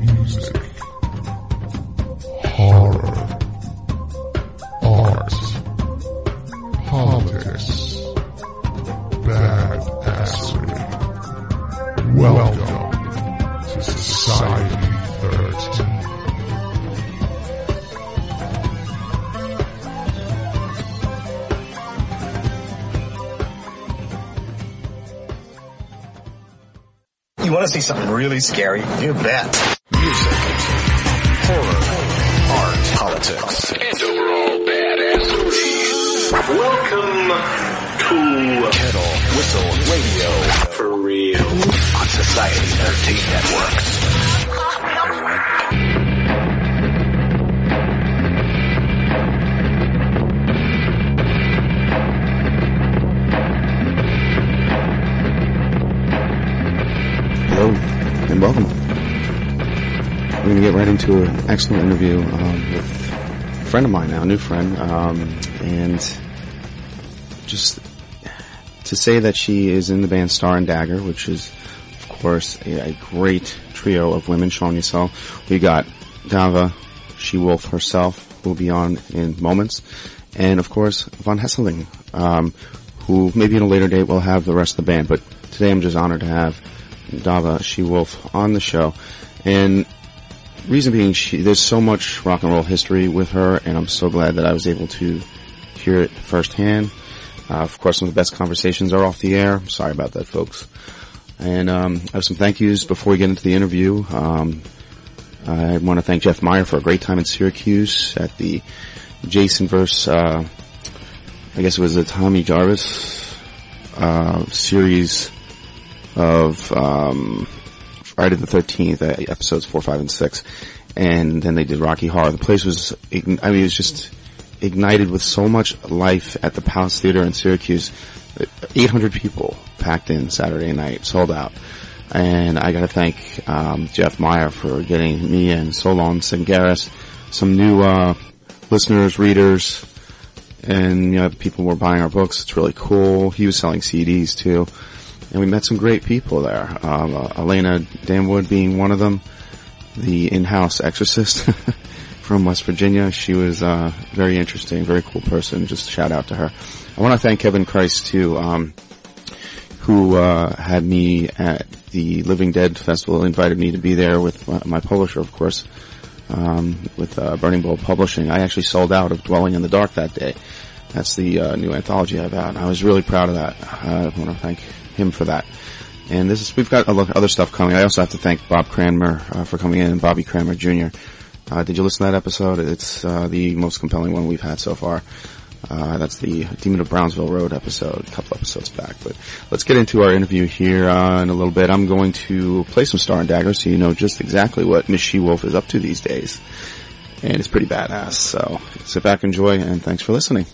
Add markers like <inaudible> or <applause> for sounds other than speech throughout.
Music. Horror. Art. Politics. Badassery. Welcome to Society 13. You want to see something really scary? You bet. Music, horror, art, politics, and overall badassery. Welcome to Kettle Whistle Radio For Real on Society 13 Networks. Get right into an excellent interview um, with a friend of mine now, a new friend, um, and just to say that she is in the band Star and Dagger, which is, of course, a, a great trio of women. You saw. We got Dava, She Wolf herself, will be on in moments, and of course Von Hesseling, um, who maybe in a later date will have the rest of the band. But today I'm just honored to have Dava She Wolf on the show, and reason being, she, there's so much rock and roll history with her, and I'm so glad that I was able to hear it firsthand. Uh, of course, some of the best conversations are off the air. Sorry about that, folks. And um, I have some thank yous before we get into the interview. Um, I want to thank Jeff Meyer for a great time in Syracuse at the Jason verse. Uh, I guess it was the Tommy Jarvis uh, series of um, Friday the Thirteenth, uh, episodes four, five, and six, and then they did Rocky Horror. The place was, I mean, it was just ignited with so much life at the Palace Theater in Syracuse. 800 people packed in Saturday night, sold out. And I gotta thank, um, Jeff Meyer for getting me and Solon Sengaris some new, uh, listeners, readers, and, you know, people were buying our books. It's really cool. He was selling CDs too. And we met some great people there. Um, uh, Elena Danwood being one of them, the in-house exorcist <laughs> from West Virginia. She was uh, very interesting, very cool person. Just shout out to her. I want to thank Kevin Christ too, um, who uh, had me at the Living Dead Festival, invited me to be there with my, publisher, of course, um, with uh, Burning Bowl Publishing. I actually sold out of Dwelling in the Dark that day. That's the uh, new anthology I've out. I was really proud of that. I want to thank him for that. And this is, we've got a lot of other stuff coming. I also have to thank Bob Cranmer uh, for coming in and Bobby Cranmer Jr. Uh, did you listen to that episode? It's uh, the most compelling one we've had so far. Uh, that's the Demon of Brownsville Road episode, a couple episodes back. But let's get into our interview here uh, in a little bit. I'm going to play some Star and Dagger so you know just exactly what Miss She Wolf is up to these days. And it's pretty badass. So sit back, enjoy, and thanks for listening.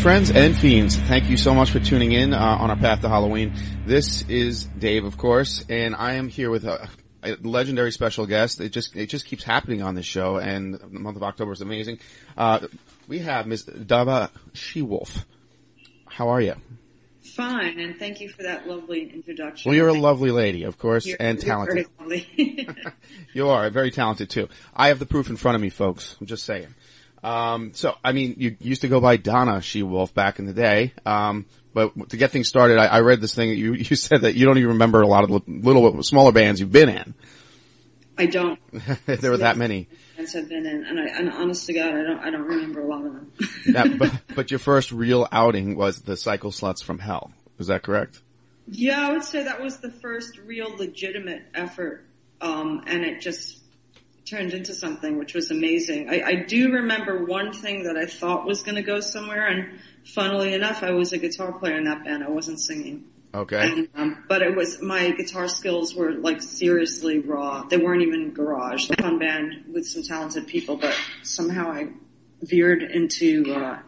Friends, and fiends, thank you so much for tuning in uh, on our path to Halloween. This is Dave, of course, and I am here with a, a legendary special guest. It just it just keeps happening on this show, and the month of October is amazing. Uh, we have Ms. Dava She-Wolf. How are you? Fine, and thank you for that lovely introduction. Well, you're a lovely lady, of course, You're- and talented. <laughs> <laughs> You are very talented too. I have the proof in front of me, folks. I'm just saying. Um, so, I mean, you used to go by Donna She Wolf back in the day. Um, but to get things started, I, I read this thing. that You <laughs> you said that you don't even remember a lot of the little smaller bands you've been in. I don't. <laughs> there were that many. Bands I've been in, and, I, and honest to God, I don't. I don't remember a lot of them. <laughs> That, but, but your first real outing was the Cycle Sluts from Hell. Is that correct? yeah, I would say that was the first real legitimate effort, um, and it just turned into something which was amazing. I, I do remember one thing that I thought was going to go somewhere, and funnily enough, I was a guitar player in that band. I wasn't singing. Okay. And, um, but it was my guitar skills were like seriously raw. They weren't even garage. A fun band with some talented people, but somehow I veered into uh,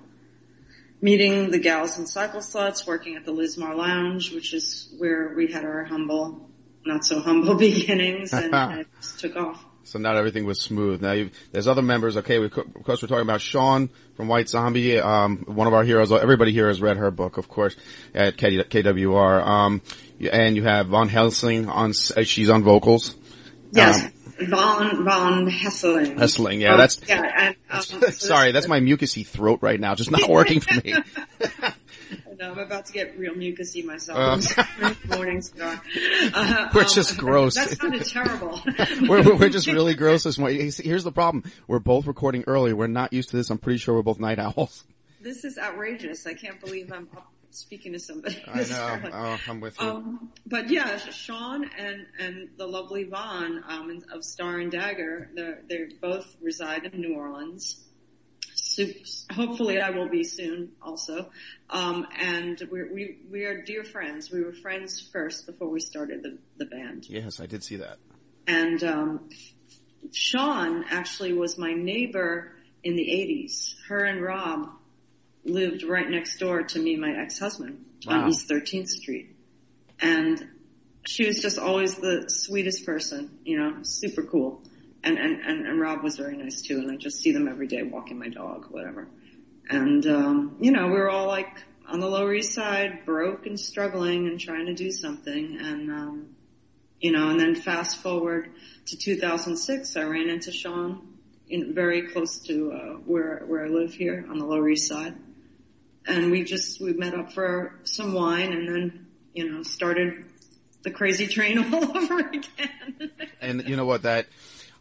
meeting the gals in Cycle Sluts, working at the Lismar Lounge, which is where we had our humble, not so humble <laughs> beginnings, and, <laughs> and it just took off. So not everything was smooth. Now you've, there's other members. Okay, we, of course we're talking about Sean from White Zombie. Um, one of our heroes. Everybody here has read her book, of course, at K- KWR. Um, and you have Von Helsing on. uh, She's on vocals. Yes. Um, Von, Von Hesseling. Hesseling, yeah, Um, that's- yeah, and, um, <laughs> Sorry, that's my mucusy throat right now, just not working for me. <laughs> No, I'm about to get real mucusy myself. Uh. Morning's gone. Uh, <laughs> We're just gross. That sounded terrible. <laughs> we're, we're- we're just <laughs> really gross this morning. Here's the problem: we're both recording early. We're not used to this. I'm pretty sure we're both night owls. this is outrageous. I can't believe I'm up speaking to somebody. I know. Oh, I'm with you. Um, but yeah, Sean and and the lovely Von um, of Star and Dagger, they're, they both reside in New Orleans. Hopefully, I will be soon also. Um, and we're, we we are dear friends. We were friends first before we started the the band. yes, I did see that. And um, Sean actually was my neighbor in the 80s. Her and Rob lived right next door to me, my ex-husband, Wow. on East 13th Street. And she was just always the sweetest person, you know, super cool. And, and, and, and Rob was very nice too, and I just see them every day walking my dog, whatever. And, um, you know, we were all like on the Lower East Side, broke and struggling and trying to do something. And, um, you know, and then fast forward to 2006, I ran into Sean in very close to uh, where where I live here on the Lower East Side, and we just we met up for some wine, and then you know started the crazy train <laughs> all over again. And you know what? That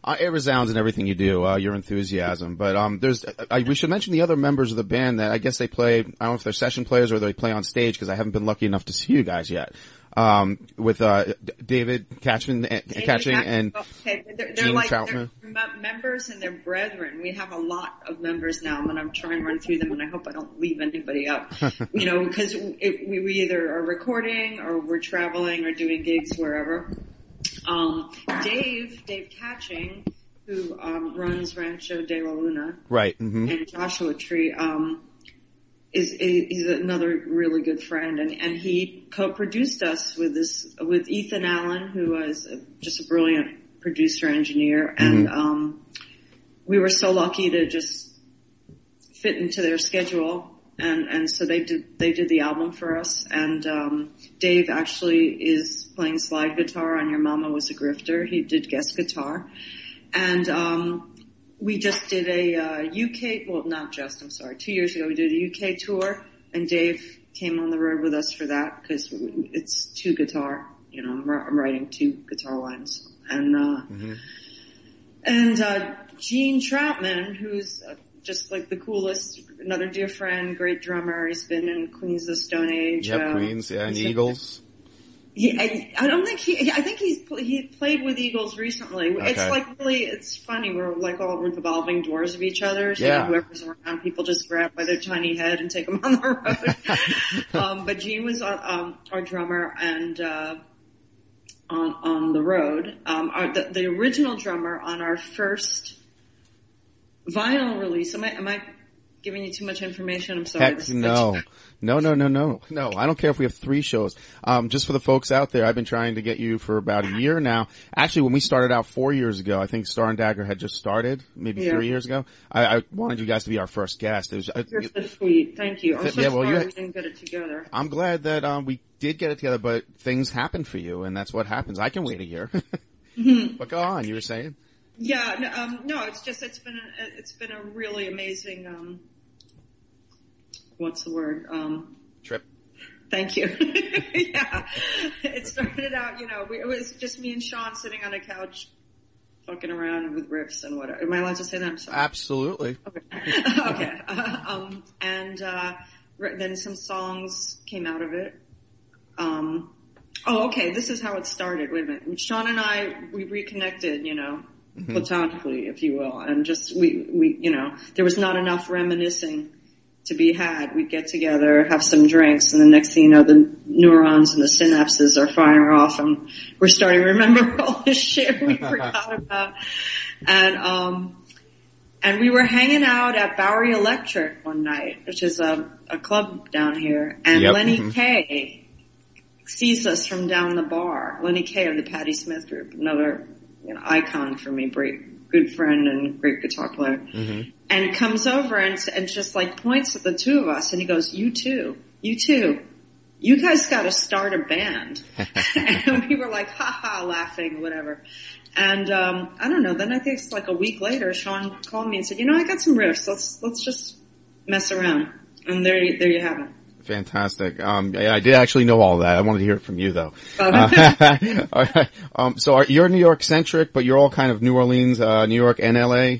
uh, it resounds in everything you do. Uh, your enthusiasm. But um, there's I, we should mention the other members of the band that I guess they play. I don't know if they're session players or they play on stage because I haven't been lucky enough to see you guys yet. Um, with uh, David Catchman, uh, Catching, and okay, they're, they're Gene like Trautmann. they're members and they're brethren. We have a lot of members now. And I'm trying to run through them, and I hope I don't leave anybody out. <laughs> you know, because we we either are recording or we're traveling or doing gigs wherever. Um, Dave, Dave Catching, who um, runs Rancho de la Luna, right. hmm and Joshua Tree um, is, is he's another really good friend, and and he co-produced us with this with Ethan Allen, who was just a brilliant producer engineer, and um, we were so lucky to just fit into their schedule. And, and so they did, they did the album for us and, um, Dave actually is playing slide guitar on Your Mama Was a Grifter. He did guest guitar. And, um, we just did a uh, UK, well, not just, I'm sorry, two years ago we did a UK tour, and Dave came on the road with us for that because it's two guitar. You know, I'm, I'm writing two guitar lines, and uh, and uh, Gene Trautmann, who's uh, just like the coolest, another dear friend, great drummer. He's been in Queens of the Stone Age. Yep, um, Queens, yeah, and Eagles. he, I, I don't think he. I think he's he played with Eagles recently. It's like really, it's funny. We're like all revolving doors of each other. So Yeah. whoever's around, people just grab by their tiny head and take them on the road. <laughs> um, but Gene was uh, um, our drummer and uh, on on the road. Um, our, the, the original drummer on our first vinyl release. Am I am I giving you too much information. I'm sorry. Heck no. No, no, no, no, no. I don't care if we have three shows. Um, just for the folks out there, I've been trying to get you for about a year now. Actually, when we started out four years ago, I think Star and Dagger had just started, maybe Yeah. three years ago. I, I wanted you guys to be our first guest. It was, I, You're so sweet. Thank you. I'm so Yeah, well, you- we didn't get it together. I'm glad that um, we did get it together, but things happen for you, and that's what happens. I can wait a year. <laughs> but go on, you were saying? Yeah, no, um, no, it's just it's been a, it's been a really amazing. Um, what's the word? Um, Trip. thank you. <laughs> yeah, it started out. You know, we, it was just me and Sean sitting on a couch, fucking around with riffs and whatever. Am I allowed to say that? I'm sorry. Absolutely. Okay. <laughs> okay. Uh, um, and uh, then some songs came out of it. Um, oh, okay. This is how it started. Wait a minute. Sean and I, we reconnected, you know, platonically, if you will, and just we, we, you know, there was not enough reminiscing to be had. We'd get together, have some drinks, and the next thing you know, the neurons and the synapses are firing off, and we're starting to remember <laughs> all this shit we forgot <laughs> about. And um, and we were hanging out at Bowery Electric one night, which is a, a club down here, and Yep. Lenny Mhm. Kaye sees us from down the bar. Lenny Kaye of the Patti Smith Group, another you know, icon for me, great, good friend and great guitar player, and comes over and, and just like points at the two of us, and he goes, "You too, you too." You guys got to start a band, <laughs> and we were like, "Ha ha," laughing, whatever. And um, I don't know. Then I think it's like a week later, Sean called me and said, "You know, I got some riffs. Let's let's just mess around." And there, there you have it. Fantastic. Um, yeah, I did actually know all that. I wanted to hear it from you though. Oh. Uh, <laughs> right. um, so are, you're New York centric, but you're all kind of New Orleans, uh, New York and LA.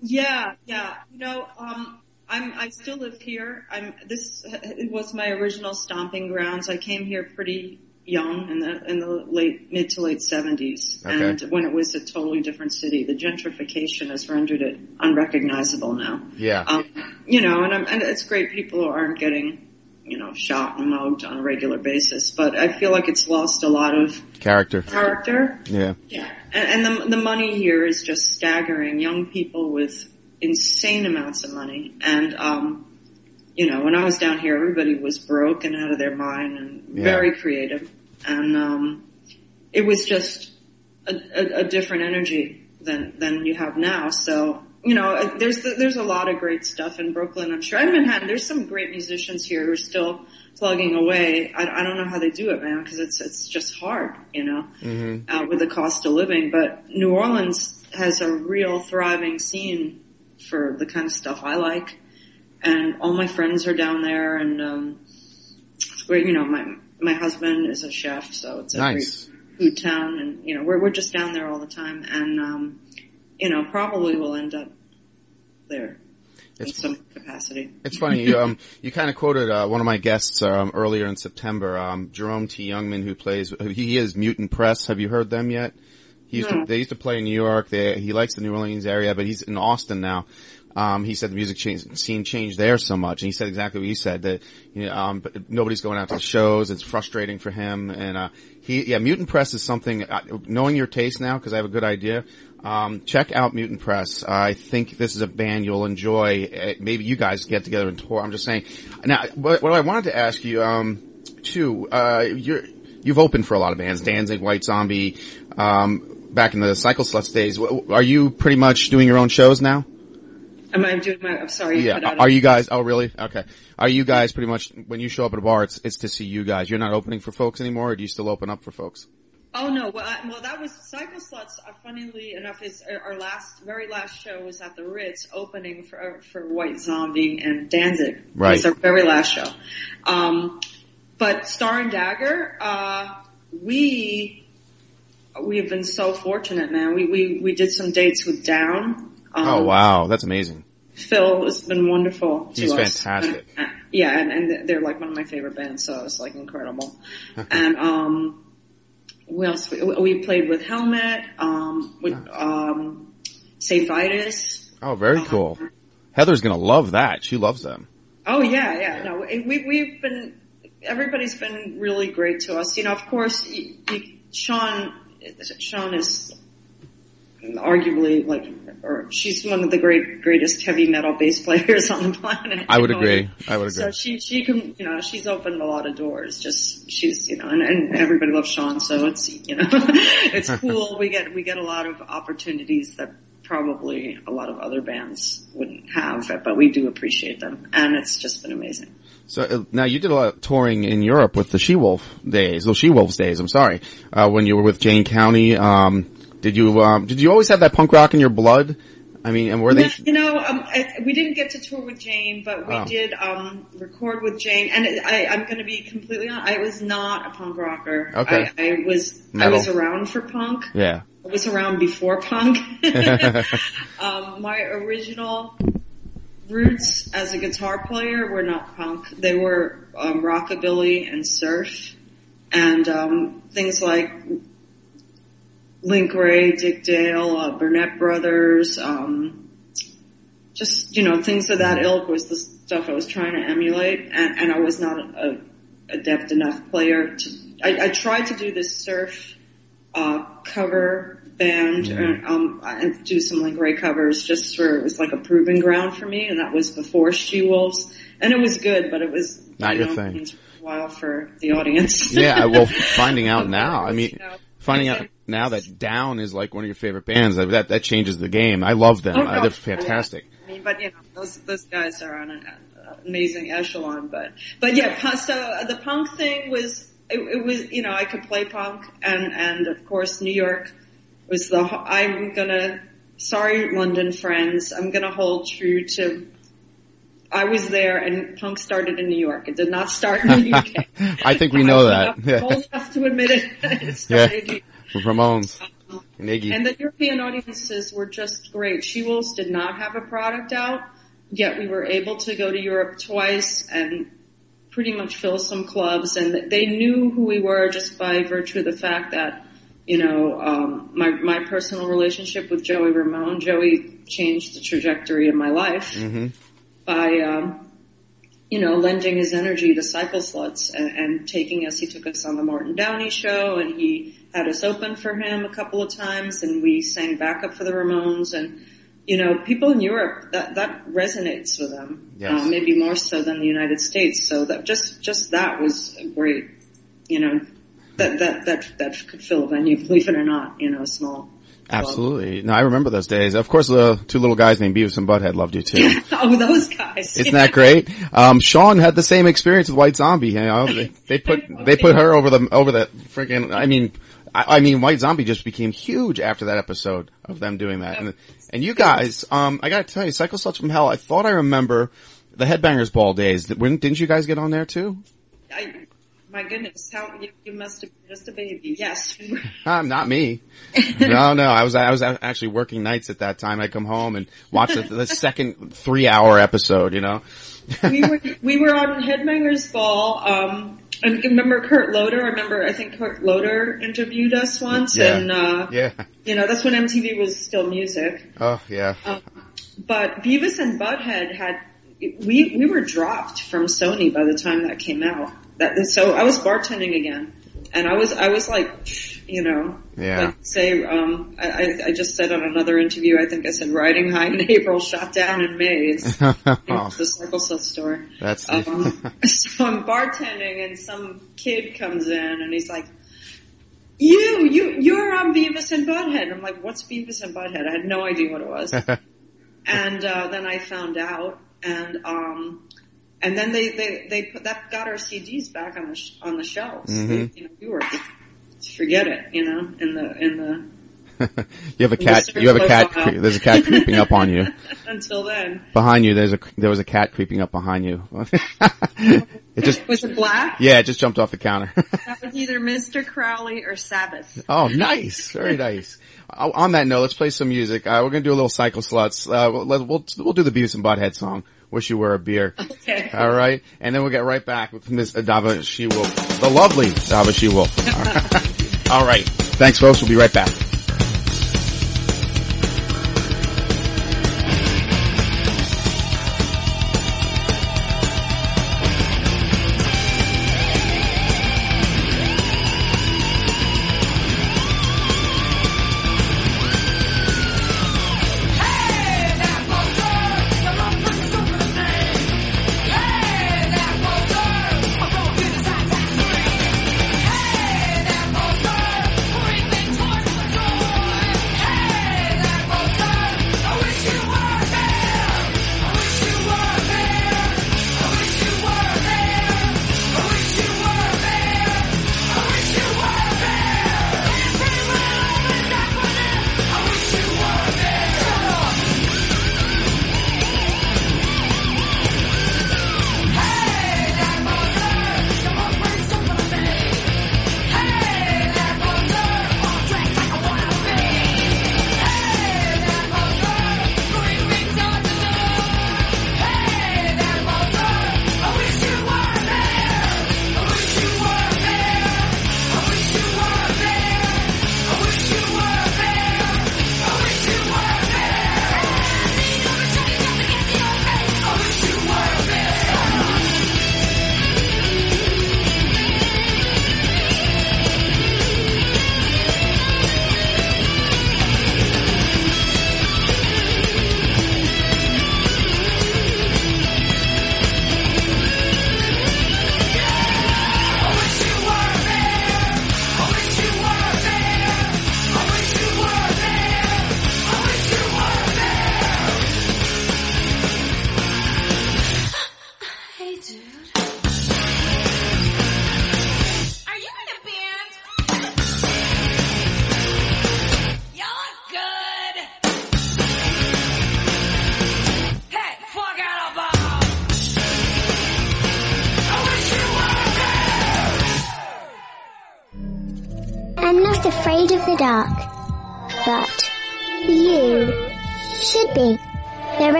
Yeah, yeah. You know, um, I'm I still live here. I'm this it was my original stomping grounds. I came here pretty young in the in the late mid to late seventies, Okay. and when it was a totally different city. The gentrification has rendered it unrecognizable now. Yeah. Um, you know, and I'm, and it's great people aren't getting you know shot and mugged on a regular basis, but I feel like it's lost a lot of Character. character. Yeah. Yeah, and, and the the money here is just staggering. Young people with insane amounts of money, and um, you know, when I was down here, everybody was broke and out of their mind and Yeah. very creative, and um, it was just a, a, a different energy than than you have now. So. You know, there's there's a lot of great stuff in Brooklyn. I'm sure. And Manhattan, there's some great musicians here who are still plugging away. I, I don't know how they do it, man, because it's it's just hard. You know, uh, with the cost of living. But New Orleans has a real thriving scene for the kind of stuff I like, and all my friends are down there, and um, it's great. You know, my my husband is a chef, so it's a Nice. great food town, and you know, we're we're just down there all the time, and um, you know, probably will end up there in some capacity. It's funny. You, um, you kind of quoted uh, one of my guests um, earlier in September, um, Jerome T. Youngman, who plays. He is Mutant Press. Have you heard them yet? He used No. to, they used to play in New York. They, he likes the New Orleans area, but he's in Austin now. Um, he said the music cha- scene changed there so much, and he said exactly what you said that you know, um, nobody's going out to the shows. It's frustrating for him, and uh, he yeah, Mutant Press is something. Uh, knowing your taste now, because I have a good idea. Um, check out Mutant Press. I think this is a band you'll enjoy. Uh, maybe you guys get together and tour. I'm just saying. Now, what, what I wanted to ask you, um, too, uh, you're, you've opened for a lot of bands, Danzig, White Zombie, um, back in the Cycle Sluts days. Are you pretty much doing your own shows now? Am I doing my? I'm sorry. you Yeah. Are you guys? Oh, really? Okay. Are you guys pretty much when you show up at a bar? It's it's to see you guys. You're not opening for folks anymore, or do you still open up for folks? Oh no! Well, I, well, that was Cycle Sluts. Uh, funnily enough, is uh, our last, very last show was at the Ritz, opening for for White Zombie and Danzig. Right. It was our very last show. Um, but Star and Dagger, uh, we we have been so fortunate, man. We we we did some dates with Down. Um, oh wow, that's amazing. Phil has been wonderful. To He's us. fantastic. And, uh, yeah, and, and they're like one of my favorite bands, so it's like incredible. <laughs> and um, we else? We, we played with Helmet, um, with um, Saint Vitus. Oh, very cool. Heather's gonna love that. She loves them. Oh yeah, yeah. No, we we've been. Everybody's been really great to us. You know, of course, you, you, Sean. Sean is arguably like, or she's one of the great, greatest heavy metal bass players <laughs> on the planet. I would know. agree. <laughs> I would agree. So she, she can, you know, she's opened a lot of doors. Just, she's, you know, and, and everybody loves Sean, so it's, you know, <laughs> it's cool. We get, we get a lot of opportunities that probably a lot of other bands wouldn't have, but we do appreciate them. And it's just been amazing. So uh, now you did a lot of touring in Europe with the She Wolf days, the She Wolves days. I'm sorry, uh, when you were with Jane County. Um, did you um, did you always have that punk rock in your blood? I mean, and were they? You know, um, I, we didn't get to tour with Jane, but we Oh. did um, record with Jane. And I, I'm going to be completely honest. I was not a punk rocker. Okay. I, I was. I was around for punk. Yeah. I was around before punk. <laughs> <laughs> um, my original roots as a guitar player were not punk. They were um, rockabilly and surf, and um, things like Link Wray, Dick Dale, uh, Burnette Brothers, um, just you know things of that ilk was the stuff I was trying to emulate, and, and I was not a, a adept enough player to. I, I tried to do this surf uh, cover band and um, and do some Link Wray covers just for it was like a proving ground for me, and that was before She Wolves, and it was good, but it was Not you your know, thing. a while for the audience. Yeah. Well, <laughs> finding out now. I mean, finding out now that Down is like one of your favorite bands. That that changes the game. I love them. Oh, Uh, they're fantastic. I mean, but you know, those those guys are on an amazing echelon. But but yeah, so uh, the punk thing was it, it was you know I could play punk and and of course New York was the I'm gonna sorry London friends I'm gonna hold true to. I was there and punk started in New York. It did not start in the UK. <laughs> I think we know that. <laughs> Old enough to admit it. <laughs> it Yeah. Started in New York. Ramones, and. And the European audiences were just great. She Wolves did not have a product out, yet we were able to go to Europe twice and pretty much fill some clubs. And they knew who we were just by virtue of the fact that, you know, um, my my personal relationship with Joey Ramone. Joey changed the trajectory of my life by. Um, you know, lending his energy to Cycle Sluts and, and taking us, he took us on the Morton Downey show and he had us open for him a couple of times and we sang backup for the Ramones and, you know, people in Europe, that, that resonates with them. Yes. Uh, maybe more so than the United States. So that just, just that was a great, you know, that, that, that, that could fill a venue, <laughs> believe it or not, you know, small. Absolutely. No, I remember those days. Of course, the two little guys named Beavis and Butthead loved you too. <laughs> oh, those guys. Isn't that great? Um, Sean had the same experience with White Zombie. You know, they, they put <laughs> they put her over the over the freaking. I mean, I, I mean, White Zombie just became huge after that episode of them doing that. And and you guys, um, I got to tell you, Cycle Sluts from Hell. I thought I remember the Headbangers Ball days. When didn't you guys get on there too? I, my goodness, how you, you must have been just a baby. Yes. Uh, <laughs> not me. no, no. I was I was actually working nights at that time. I'd come home and watch the, the second three hour episode. You know. we were we were on Headbangers Ball. Um, and remember Kurt Loder? I remember I think Kurt Loder interviewed us once, Yeah. and uh, Yeah. you know that's when MTV was still music. Oh yeah. Um, but Beavis and Butthead had we we were dropped from Sony by the time that came out. That so I was bartending again, and I was I was like, you know, Yeah. like say um, I, I- just said on another interview, I think I said riding high in <laughs> April, shot down in May. It's, it's <laughs> the Circle Set store. That's Um, <laughs> so I'm bartending and some kid comes in and he's like, you, you, you're on Beavis and Butthead. I'm like, what's Beavis and Butthead? I had no idea what it was. and, uh, then I found out and, um, and then they, they, they put, that got our CDs back on the, sh- on the shelves. Mhm. You know, we were, forget it, you know, in the, in the, <laughs> you have a cat. You have a cat. Cre- There's a cat creeping up on you. <laughs> until then. Behind you, there's a there was a cat creeping up behind you. <laughs> it just Was it black? yeah, it just jumped off the counter. That was either Mr. Crowley or Sabbath. oh, nice, very nice. Uh, On that note, let's play some music. Uh, we're gonna do a little cycle sluts. Uh, we'll, we'll we'll do the Beavis and Butthead song. Wish you were a beer. <laughs> Okay. All right, and then we'll get right back with Miss Adava She Wolf, the lovely Adava She Wolf. <laughs> All right, thanks, folks. We'll be right back.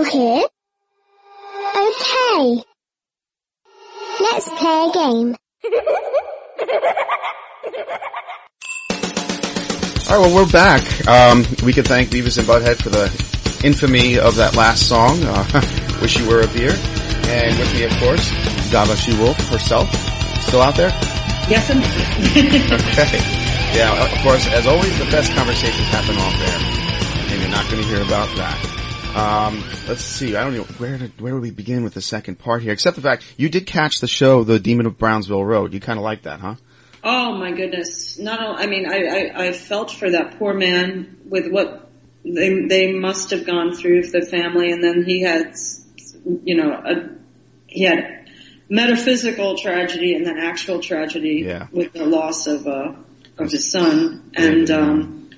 Still here? Okay. Let's play a game. All right, well, we're back. Um, we can thank Beavis and Butthead for the infamy of that last song, uh, <laughs> Wish You Were a Beer. And with me, of course, Gaba She Wolf herself. Still out there? Yes, and <laughs> Okay. Yeah, of course, as always, the best conversations happen off air. And you're not going to hear about that. Um, let's see. I don't know where did where do we begin with the second part here? Except the fact you did catch the show, The Demon of Brownsville Road. You kind of like that, huh? Oh my goodness! Not all, I mean, I, I I felt for that poor man with what they they must have gone through the family, and then he had, you know, a, he had metaphysical tragedy and then actual tragedy Yeah. with the loss of uh of his son, and um,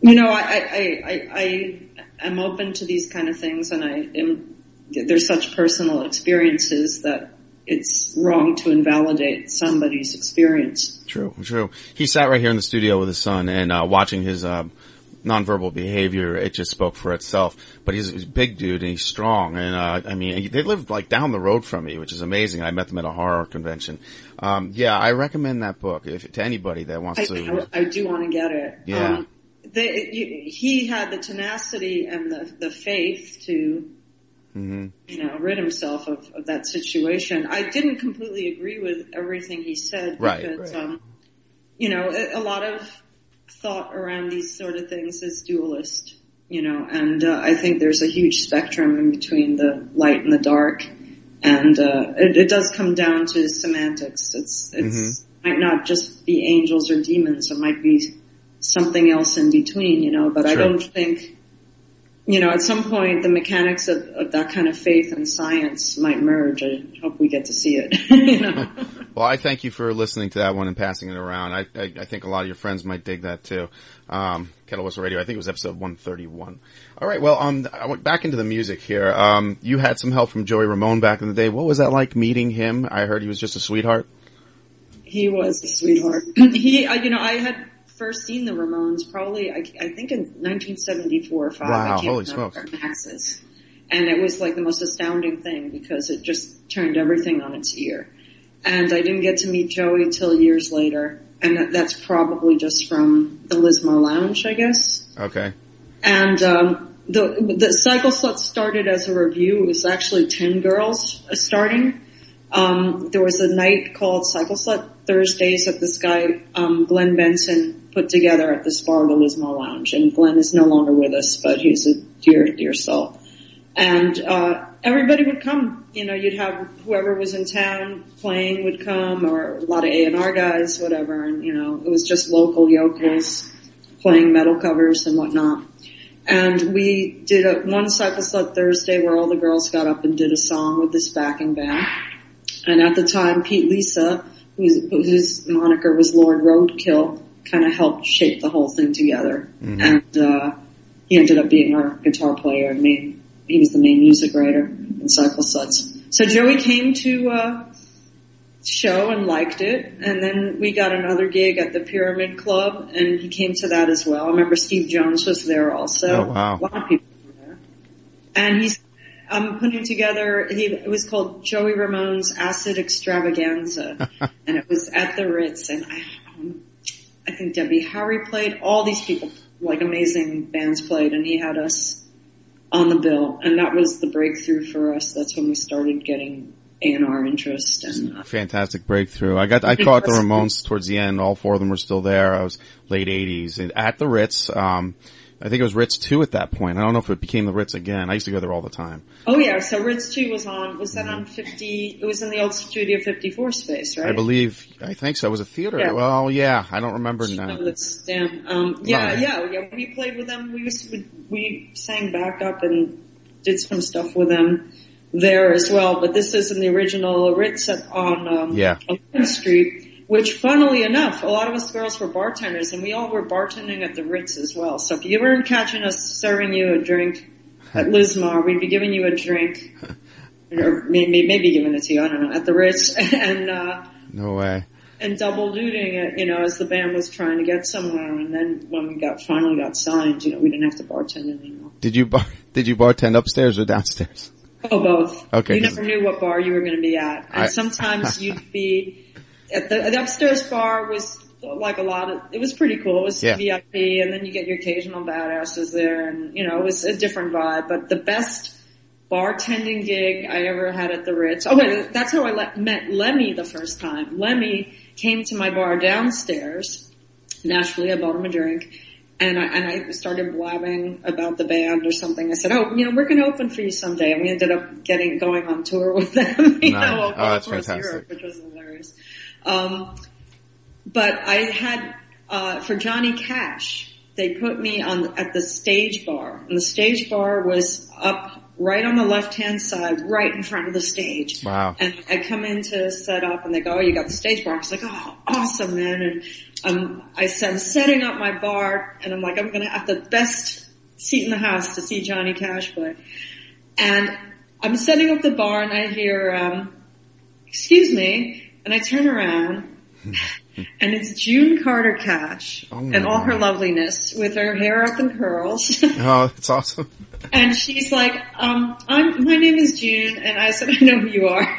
you know, I I I I, I am open to these kind of things, and I am there's such personal experiences that it's wrong to invalidate somebody's experience. True, true. He sat right here in the studio with his son and uh, watching his uh, nonverbal behavior. It just spoke for itself. But he's, he's a big dude and he's strong. And uh, I mean, they live like down the road from me, which is amazing. I met them at a horror convention. Um, yeah, I recommend that book if, to anybody that wants I, to. I, I do want to get it. Yeah. Um, they, you, he had the tenacity and the, the faith to, hmm you know, rid himself of, of that situation. I didn't completely agree with everything he said Right, because, right. um, you know, a, a lot of thought around these sort of things is dualist, you know, and uh, I think there's a huge spectrum in between the light and the dark, and uh, it, it does come down to semantics. It's it's might not just be angels or demons. It might be something else in between, you know. But I don't think, you know, at some point the mechanics of, of that kind of faith and science might merge. I hope we get to see it. <laughs> you know. <laughs> Well, I thank you for listening to that one and passing it around. I, I, I think a lot of your friends might dig that too. Um, Kettle Whistle Radio. I think it was episode 131. All right. Well, um, I went back into the music here. Um, you had some help from Joey Ramone back in the day. What was that like meeting him? I heard he was just a sweetheart. He was a sweetheart. <clears throat> he, you know, I had first seen the Ramones probably, I, I think in 1974 or 5. Wow, I can't holy smokes. Max's. And it was like the most astounding thing because it just turned everything on its ear. And I didn't get to meet Joey till years later. And that, that's probably just from the Lismar Lounge, I guess. Okay. And um, the the Cycle Slut started as a revue. It was actually ten girls uh, starting. Um, there was a night called Cycle Slut Thursdays at this guy um, Glenn Benson put together at the Lismar Lounge. And Glenn is no longer with us, but he's a dear, dear soul. And uh, everybody would come. You know, you'd have whoever was in town playing would come, or a lot of A and R guys, whatever. And you know, it was just local yokels playing metal covers and whatnot. And we did a one Cycle Slut Thursday where all the girls got up and did a song with this backing band. And at the time, Pete Lisa, whose, whose moniker was Lord Roadkill, kind of helped shape the whole thing together. And uh, he ended up being our guitar player and main, he was the main music writer in Cycle Sluts. So Joey came to uh, show and liked it. And then we got another gig at the Pyramid Club and he came to that as well. I remember Steve Jones was there also. Oh, wow. A lot of people were there. And he's, I'm putting together, he, it was called Joey Ramone's Acid Extravaganza. <laughs> and it was at the Ritz and I, um, I think Debbie Harry played, all these people, like amazing bands played and he had us on the bill. And that was the breakthrough for us. That's when we started getting A&R interest and uh, Fantastic breakthrough. I got, I caught the Ramones towards the end. All four of them were still there. I was late eighties and at the Ritz. Um, I think it was Ritz two at that point. I don't know if it became the Ritz again. I used to go there all the time. Oh yeah, so Ritz 2 was on, was that on 50, it was in the old Studio 54 space, right? I believe, I think so. It was a theater. Yeah. Well, yeah, I don't remember now. Damn. Um, yeah, No. yeah, yeah. We played with them. We used to, we sang backup and did some stuff with them there as well. But this is in the original Ritz on um, Yeah. 11th Street. Which, funnily enough, a lot of us girls were bartenders, and we all were bartending at the Ritz as well. So if you weren't catching us serving you a drink at <laughs> Lismar, we'd be giving you a drink, or maybe, maybe giving it to you. I don't know at the Ritz, <laughs> and uh, No way. and double duting it, you know, as the band was trying to get somewhere. And then when we got finally got signed, you know, we didn't have to bartend anymore. Did you bar, <laughs> did you bartend upstairs or downstairs? Oh, both. Okay, You never knew what bar you were going to be at, and I- sometimes you'd be at the, the upstairs bar was like a lot of. It was pretty cool. It was Yeah. VIP, and then you get your occasional badasses there, and you know, it was a different vibe. But the best bartending gig I ever had at the Ritz. Oh wait, that's how I le- met Lemmy the first time. Lemmy came to my bar downstairs. Naturally, I bought him a drink. And I, and I started blabbing about the band or something. I said, oh, you know, we're going to open for you someday. And we ended up getting, going on tour with them, <laughs> you Nice. know, Oh, that's across fantastic. Europe, which was hilarious. Um, but I had, uh, for Johnny Cash, they put me on, at the stage bar. And the stage bar was up right on the left hand side, right in front of the stage. Wow. And I come in to set up and they go, oh, you got the stage bar. I was like, oh, awesome, man. And um, I said, I'm setting up my bar and I'm like, I'm going to have the best seat in the house to see Johnny Cash play. And I'm setting up the bar and I hear, um, excuse me. And I turn around and it's June Carter Cash Oh and all her loveliness with her hair up in curls. <laughs> Oh, that's awesome. And she's like, um, I'm, my name is June. And I said, <laughs> I know who you are. <laughs>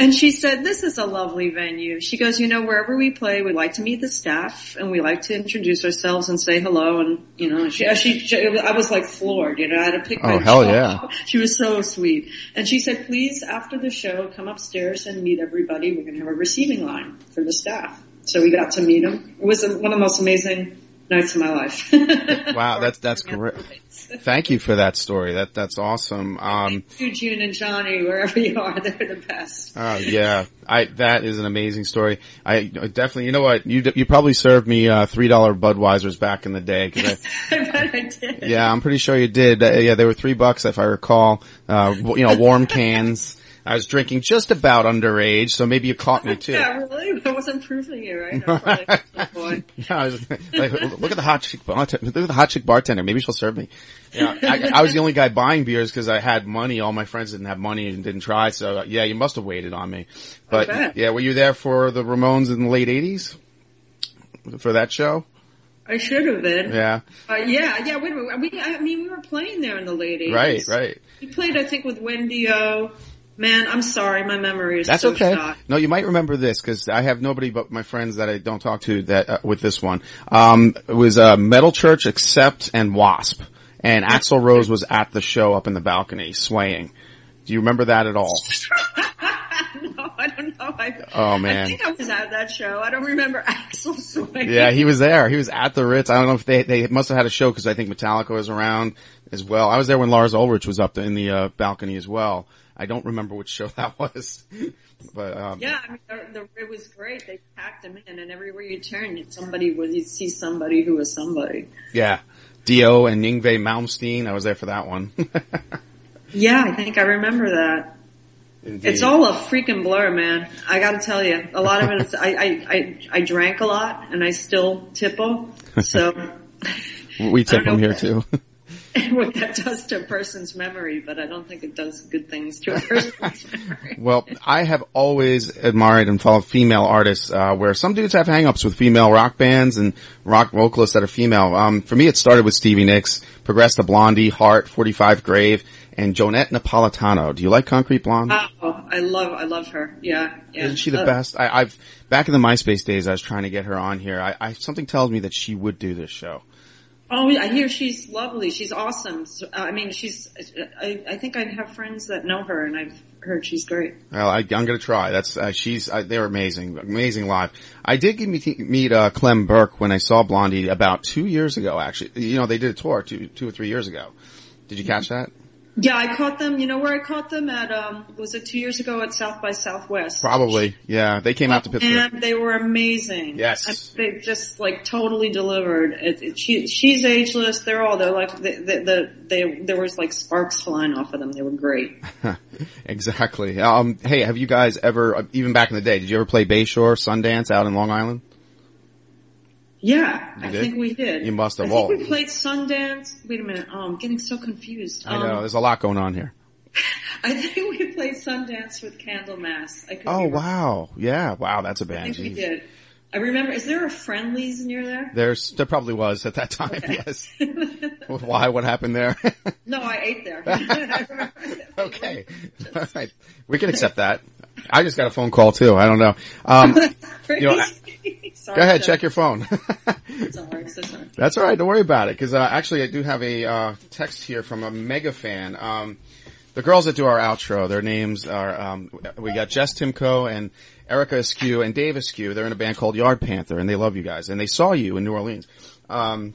and she said, this is a lovely venue. She goes, you know, wherever we play, we like to meet the staff and we like to introduce ourselves and say hello. And, you know, she, she, she I was like floored, you know, I had to pick oh, my Oh, hell yeah. She was so sweet. And she said, please, after the show, come upstairs and meet everybody. We're going to have a receiving line for the staff. So we got to meet them. It was one of the most amazing nights of my life. <laughs> Wow, that's, that's great. Thank you for that story. That, that's awesome. Um, you, June and Johnny, wherever you are, they're the best. Oh yeah, I that is an amazing story. I I definitely, you know what, you you probably served me uh, three dollar Budweisers back in the day. I, <laughs> I bet I did. yeah, I'm pretty sure you did. Uh, yeah, they were three bucks if I recall. Uh, you know, warm cans. I was drinking just about underage, so maybe you caught me too. <laughs> Yeah, really? <laughs> I wasn't proofing you, right? I like, <laughs> oh. Yeah, I was like, look at the hot chick bartender. Look at the hot chick bartender. Maybe she'll serve me. Yeah, I, I was the only guy buying beers because I had money. All my friends didn't have money and didn't try. So uh, yeah, you must have waited on me. But yeah, were you there for the Ramones in the late '80s for that show? I should have been. Yeah, Uh, yeah, yeah, wait a minute. We, I mean, we were playing there in the late 80s. right, right. We played, I think, with Wendy O. Man, I'm sorry, my memory is That's so okay. shot. No, you might remember this because I have nobody but my friends that I don't talk to that uh, with this one. Um, it was uh, Metal Church, Accept, and Wasp, and Axl Rose was at the show up in the balcony swaying. Do you remember that at all? <laughs> no, I don't know. I, Oh, man. I think I was at that show. I don't remember <laughs> Axl swinging. Yeah, he was there. He was at the Ritz. I don't know if they they must have had a show because I think Metallica was around as well. I was there when Lars Ulrich was up in the uh, balcony as well. I don't remember which show <laughs> that was, but um, Yeah, I mean, the, the, it was great. They packed him in, and everywhere you turn, somebody would you see somebody who was somebody. yeah, Dio and Yngwie Malmsteen. I was there for that one. <laughs> Yeah, I think I remember that. Indeed. It's all a freaking blur, man. I gotta tell you, a lot of it is, I, I, I, I drank a lot and I still tipple. So, <laughs> we tip them here too. <laughs> what that does to a person's memory, but I don't think it does good things to a <laughs> person's memory. Well, I have always admired and followed female artists, uh, where some dudes have hangups with female rock bands and rock vocalists that are female. Um, for me, it started with Stevie Nicks, progressed to Blondie, Heart, 45 Grave, and Johnette Napolitano. Do you like Concrete Blonde? Oh, I love, I love her. Yeah, yeah. Isn't she the Uh, best? I, I've back in the MySpace days, I was trying to get her on here. I, I something tells me that she would do this show. Oh, I hear she's lovely. She's awesome. Uh, I mean, she's. I, I think I have friends that know her, and I've heard she's great. Well, I, I'm going to try. That's uh, she's. Uh, they're amazing, amazing live. I did get meet, meet uh, Clem Burke when I saw Blondie about two years ago. Actually, you know, they did a tour two, two or three years ago. Did you catch that? Yeah, I caught them. You know where I caught them at? Um, was it two years ago at South by Southwest? Probably. Yeah, they came out to Pittsburgh. And they were amazing. Yes. And they just like totally delivered. It, it, she, she's ageless. They're all, they're like, the, the, the, they, there was like sparks flying off of them. They were great. <laughs> exactly. Um, hey, have you guys ever, even back in the day, did you ever play Bayshore, Sundance out in Long Island? Yeah, You I did? think we did. You must have. I think we played Sundance. Wait a minute. Oh, I'm getting so confused. I know, Um, there's a lot going on here. <laughs> I think we played Sundance with Candlemass. I Oh wow. Yeah, wow, that's a band. I think we did. I remember, is there a Friendly's near there? There's, there probably was at that time, yes. <laughs> Why, what happened there? No, I ate there. <laughs> I okay. All right. We can accept that. I just got a phone call too. I don't know. Um, you know, Crazy. Sorry, go ahead, check your phone. Sorry, so sorry. That's all right. Don't worry about it. Because uh, actually, I do have a uh, text here from a mega fan. Um, the girls that do our outro, their names are um, we got Jess Timko and Erica Askew and Dave Askew. They're in a band called Yard Panther, and they love you guys. And they saw you in New Orleans. Um,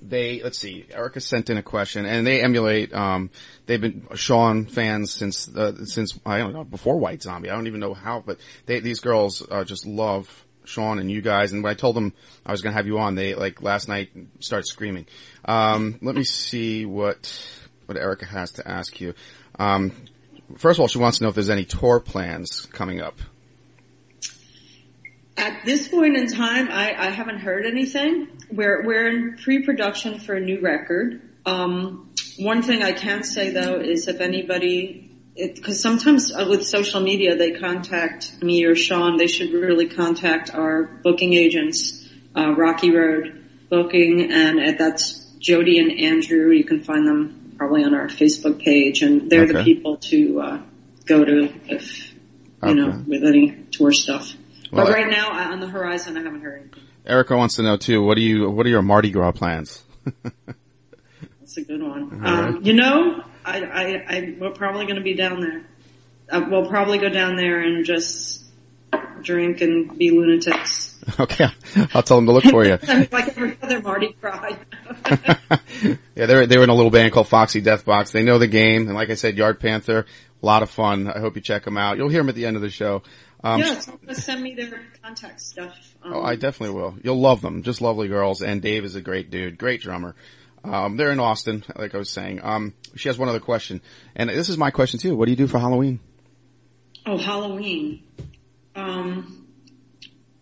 they let's see. Erica sent in a question, and they emulate. Um, they've been Sean fans since uh, since I don't know before White Zombie. I don't even know how, but they, these girls uh, just love Sean and you guys. And when I told them I was going to have you on, they like last night started screaming. Um, let me see what what Erica has to ask you. Um, first of all, she wants to know if there's any tour plans coming up. At this point in time, I, I haven't heard anything. We're we're in pre-production for a new record. Um, one thing I can say though is if anybody, because sometimes uh, with social media they contact me or Sean, they should really contact our booking agents, uh, Rocky Road Booking, and uh, that's Jody and Andrew. You can find them probably on our Facebook page, and they're the people to uh, go to if you know with any tour stuff. Well, but right now, on the horizon, I haven't heard anything. Erica wants to know too. What do you? What are your Mardi Gras plans? <laughs> That's a good one. Um, you know, I, I, I, we're probably going to be down there. Uh, we'll probably go down there and just drink and be lunatics. <laughs> Okay, I'll tell them to look for you. <laughs> Like every other Mardi Gras. <laughs> yeah, they're they were in a little band called Foxy Death Box. They know the game, and like I said, Yard Panther, a lot of fun. I hope you check them out. You'll hear them at the end of the show. Um, yeah, so send me their contact stuff. Um, Oh, I definitely will. You'll love them. Just lovely girls. And Dave is a great dude. Great drummer. Um, they're in Austin, like I was saying. Um, she has one other question. And this is my question too. What do you do for Halloween? Oh, Halloween. Um,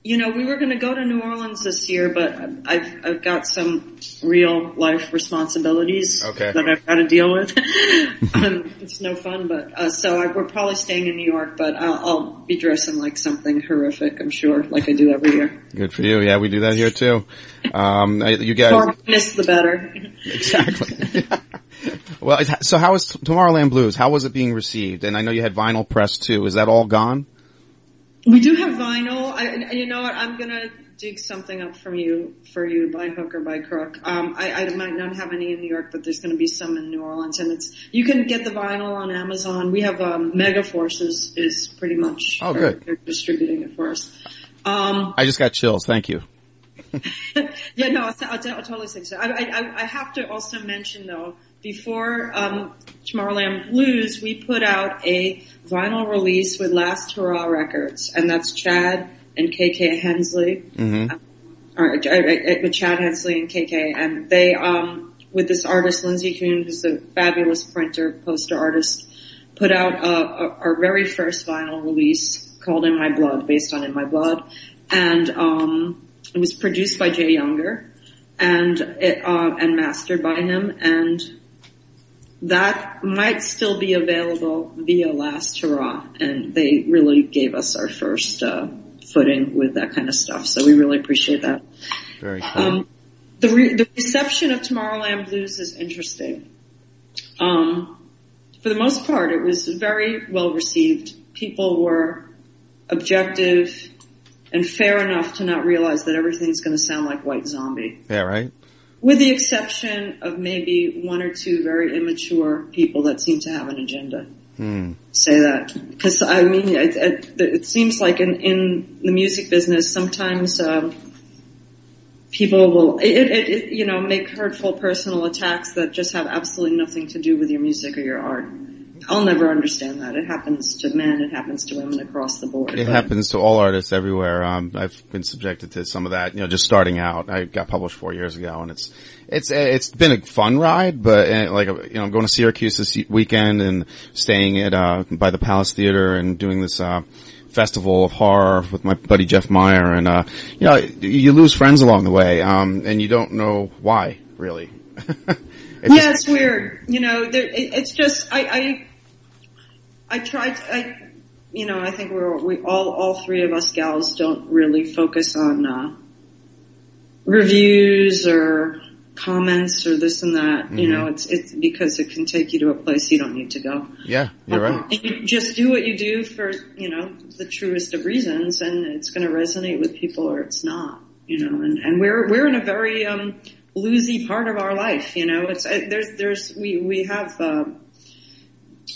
you know, we were going to go to New Orleans this year, but I've I've got some real life responsibilities Okay. that I've got to deal with. <laughs> um, it's no fun, but uh, so I, we're probably staying in New York, but I'll, I'll be dressing like something horrific. I'm sure, like I do every year. Good for you. Yeah, we do that here too. Um, you guys. More minus the better. <laughs> Exactly. <laughs> well, so how was Tomorrowland Blues? How was it being received? And I know you had vinyl press too. Is that all gone? We do have vinyl. I, and you know what? I'm gonna dig something up from you for you by hook or by crook. Um, I, I might not have any in New York, but there's gonna be some in New Orleans, and it's you can get the vinyl on Amazon. We have um, Mega Forces is pretty much Oh, good. They're distributing it for us. Um, I just got chills. Thank you. <laughs> yeah, no, I'll, I'll, I'll totally say so. I, I, I have to also mention though, before um, Tomorrowland Blues, we put out a vinyl release with Last Hurrah Records, and that's Chad and KK Hensley, Mm-hmm. or, uh, uh, with Chad Hensley and KK, and they, um, with this artist Lindsay Kuhn, who's a fabulous printer, poster artist, put out uh, our our very first vinyl release called In My Blood, based on In My Blood, and um, it was produced by Jay Younger and it, uh, and mastered by him, and that might still be available via Last Hurrah, and they really gave us our first uh, footing with that kind of stuff. So we really appreciate that. Very cool. Um, the, re- the reception of Tomorrowland Blues is interesting. Um, for the most part, it was very well received. People were objective and fair enough to not realize that everything's going to sound like White Zombie. yeah, right? With the exception of maybe one or two very immature people that seem to have an agenda. Hmm. Say that. Because, I mean, it, it, it seems like in, in the music business, sometimes um, people will, it, it, you know, make hurtful personal attacks that just have absolutely nothing to do with your music or your art. I'll never understand that. It happens to men, it happens to women across the board. It happens to all artists everywhere. Um, I've been subjected to some of that, you know, just starting out. I got published four years ago and it's, it's, it's been a fun ride, but uh, like, you know, I'm going to Syracuse this weekend and staying at, uh, by the Palace Theater and doing this, uh, festival of horror with my buddy Jeff Meyer and, uh, you know, you lose friends along the way, um, and you don't know why, really. <laughs> It's yeah, just- it's weird. You know, there, it, it's just I, I I tried. To, I you know I think we're we all all three of us gals don't really focus on uh, reviews or comments or this and that. You know, it's it's because it can take you to a place you don't need to go. yeah, you're Um, right. And you just do what you do for, you know, the truest of reasons and it's going to resonate with people or it's not, you know, and, and we're, we're in a very, um, bluesy part of our life, you know, it's, uh, there's, there's, we, we have, uh,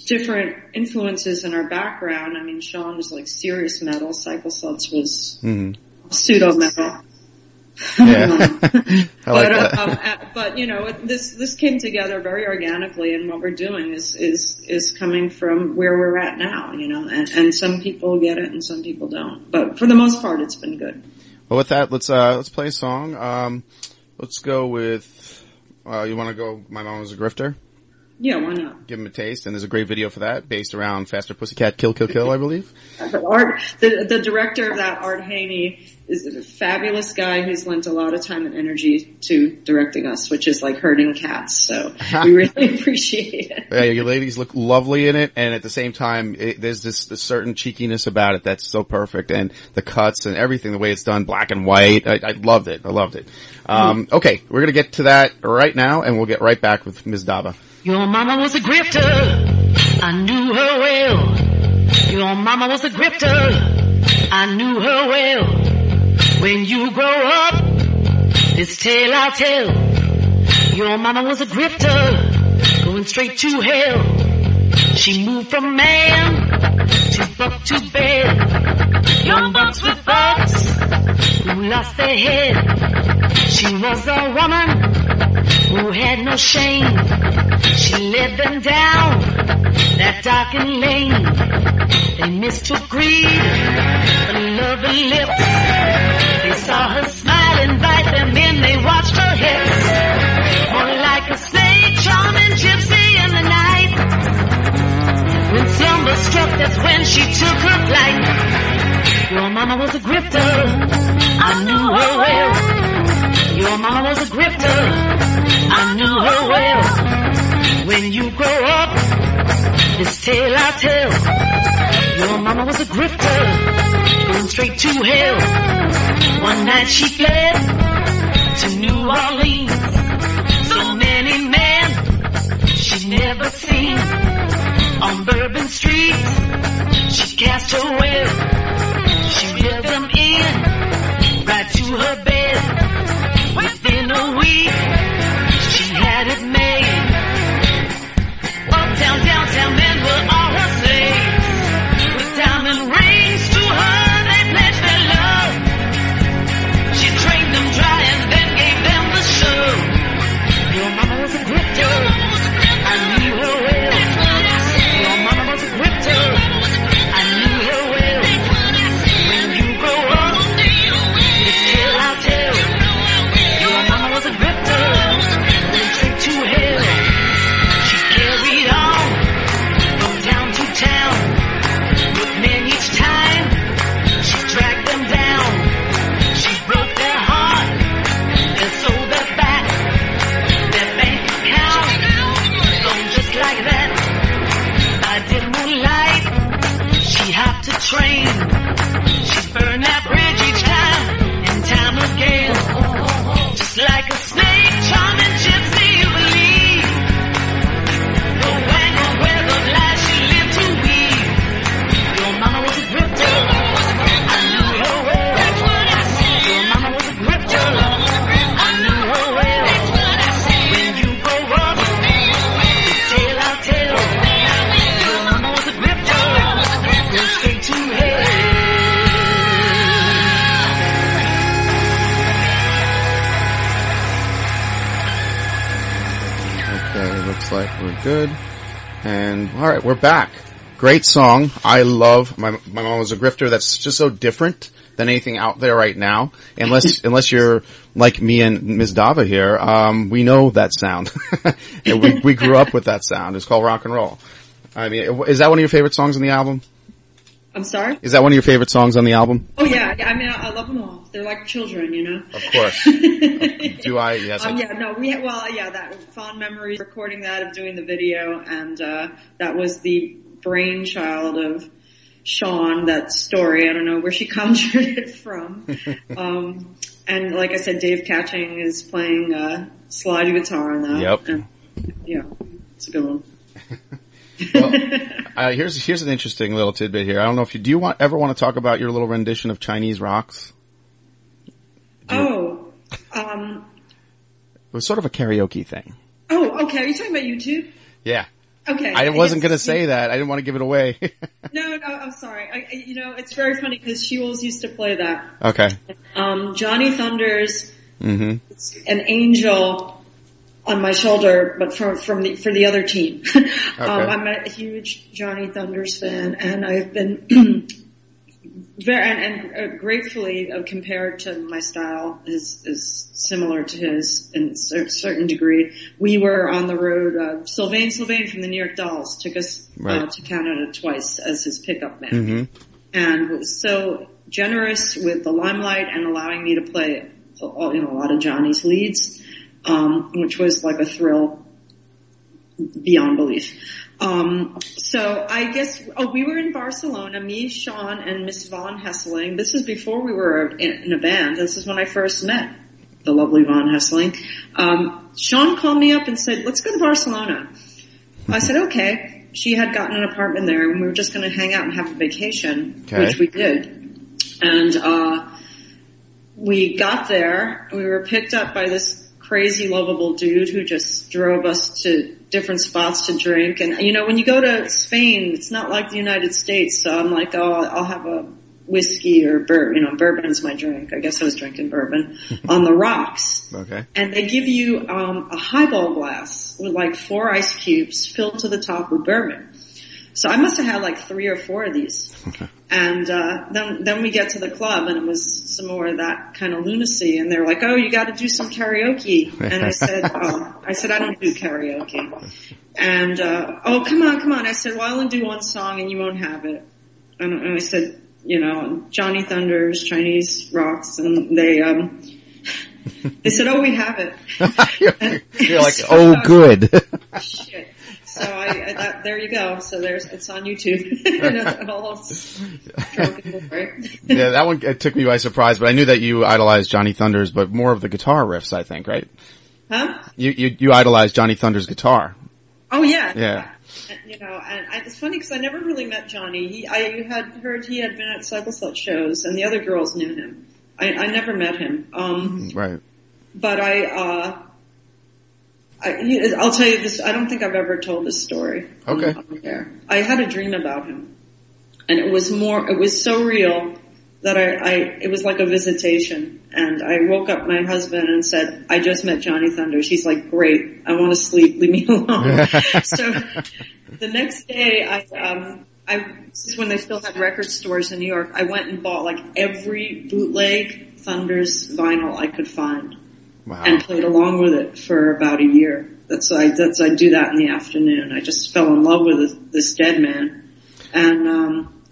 different influences in our background. I mean, Sean was like serious metal, Cycle Sluts was pseudo metal. Yeah. <laughs> <laughs> I like but, um, uh, but you know, this this came together very organically, and what we're doing is is is coming from where we're at now. You know, and, and some people get it, and some people don't. But for the most part, it's been good. Well, with that, let's uh let's play a song. Um, let's go with. Uh, you want to go? My mom was a grifter. Yeah, why not? Give him a taste, and there's a great video for that, based around Faster Pussycat Kill Kill Kill, I believe. <laughs> Art, the the director of that, Art Haney, is a fabulous guy who's lent a lot of time and energy to directing us, which is like herding cats. So <laughs> we really appreciate it. Yeah, your ladies look lovely in it, and at the same time, it, there's this, this certain cheekiness about it that's so perfect, and the cuts and everything, the way it's done, black and white. I, I loved it. I loved it. Um, okay, we're gonna get to that right now, and we'll get right back with Ms. Dava. Your mama was a grifter. I knew her well. Your mama was a grifter. I knew her well. When you grow up, this tale I'll tell. Your mama was a grifter, going straight to hell. She moved from man to buck to bed. Young bucks with bucks who lost their head. She was a woman who had no shame. She led them down that darkened lane. They mistook greed for love and lips. They saw her smile, invite them in. They watched her hips, more like a snake charming gypsy in the night. When slumber struck, that's when she took her flight. Your mama was a grifter. I knew her well. Your mama was a grifter. I knew her well. When you grow up, this tale I'll tell. Your mama was a grifter, going straight to hell. One night she fled to New Orleans. So many men she'd never seen on Bourbon Street. She cast her web, she reeled them in right to her bed. Back. Great song. I love my my mom was a grifter. That's just so different than anything out there right now. Unless <laughs> unless you're like me and Ms. Dava here, um, we know that sound. <laughs> and we we grew up with that sound. It's called rock and roll. I mean, is that one of your favorite songs on the album? I'm sorry? Is that one of your favorite songs on the album? Oh yeah, yeah, I mean, I, I love them all. They're like children, you know? Of course. <laughs> Do I? Yes. I Um, yeah, no, we had, well, yeah, that fond memories recording that of doing the video and, uh, that was the brainchild of Sean, that story. I don't know where she <laughs> conjured it from. <laughs> um, and like I said, Dave Catching is playing, uh, slide guitar on that. Yep. And, yeah, it's a good one. Well, <laughs> uh, here's here's an interesting little tidbit here. I don't know if you do you want ever want to talk about your little rendition of Chinese rocks. Oh, um, It was sort of a karaoke thing. oh, okay. Are you talking about YouTube? Yeah. Okay. I wasn't going to say that. I didn't want to give it away. <laughs> No, no, I'm sorry. I, you know, it's very funny because she always used to play that. okay. Um, Johnny Thunders, hmm an angel on my shoulder, but from from the for the other team. <laughs> um, I'm a huge Johnny Thunders fan, and I've been <clears throat> very and, and uh, gratefully uh, compared to my style is is similar to his in a certain degree. We were on the road. Uh, Sylvain Sylvain from the New York Dolls took us uh, Right. to Canada twice as his pickup man hmm and was so generous with the limelight and allowing me to play, you know, a lot of Johnny's leads, um, which was like a thrill beyond belief. Um, so I guess, oh, we were in Barcelona, me, Sean, and Miss Von Hesseling. This was before we were in, in a band. This is when I first met the lovely Von Hesseling. Um, Sean called me up and said, let's go to Barcelona. I said, okay. She had gotten an apartment there and we were just going to hang out and have a vacation, Okay. which we did. And, uh, we got there, we were picked up by this crazy lovable dude who just drove us to different spots to drink. And you know, when you go to Spain, it's not like the United States. So I'm like, oh, I'll have a whiskey or bourbon, you know, bourbon's my drink. I guess I was drinking bourbon <laughs> on the rocks Okay. and they give you um, a highball glass with like four ice cubes filled to the top with bourbon. So I must have had like three or four of these. And uh, then then we get to the club and it was some more of that kind of lunacy. And they're like, "Oh, you got to do some karaoke." And I said, <laughs> oh, "I said I don't do karaoke." And uh, oh, come on, come on! I said, "Well, I'll only do one song and you won't have it." And, and I said, "You know, Johnny Thunders, Chinese rocks," and they um, <laughs> they said, "Oh, we have it." <laughs> You're like, oh, good. Shit. So I, I that, there you go. So there's it's on YouTube. <laughs> <laughs> And it's all yeah, that one it took me by surprise, but I knew that you idolized Johnny Thunders, but more of the guitar riffs, I think, right? Huh? You you, you idolized Johnny Thunder's guitar. Oh yeah. Yeah. And, You know, and I, it's funny because I never really met Johnny. He, I had heard he had been at Cycle Slut shows, and the other girls knew him. I, I never met him. Um, Right. but I, uh, I, I'll tell you this. I don't think I've ever told this story. Okay. I had a dream about him, and it was more. It was so real that I, I. It was like a visitation, and I woke up my husband and said, "I just met Johnny Thunders." He's like, "Great, I want to sleep. Leave me <laughs> alone." <laughs> so the next day, I. Um, I, this is when they still had record stores in New York. I went and bought like every bootleg Thunders vinyl I could find Wow. and played along with it for about a year. That's I that's I do that in the afternoon. I just fell in love with this, this dead man, and um,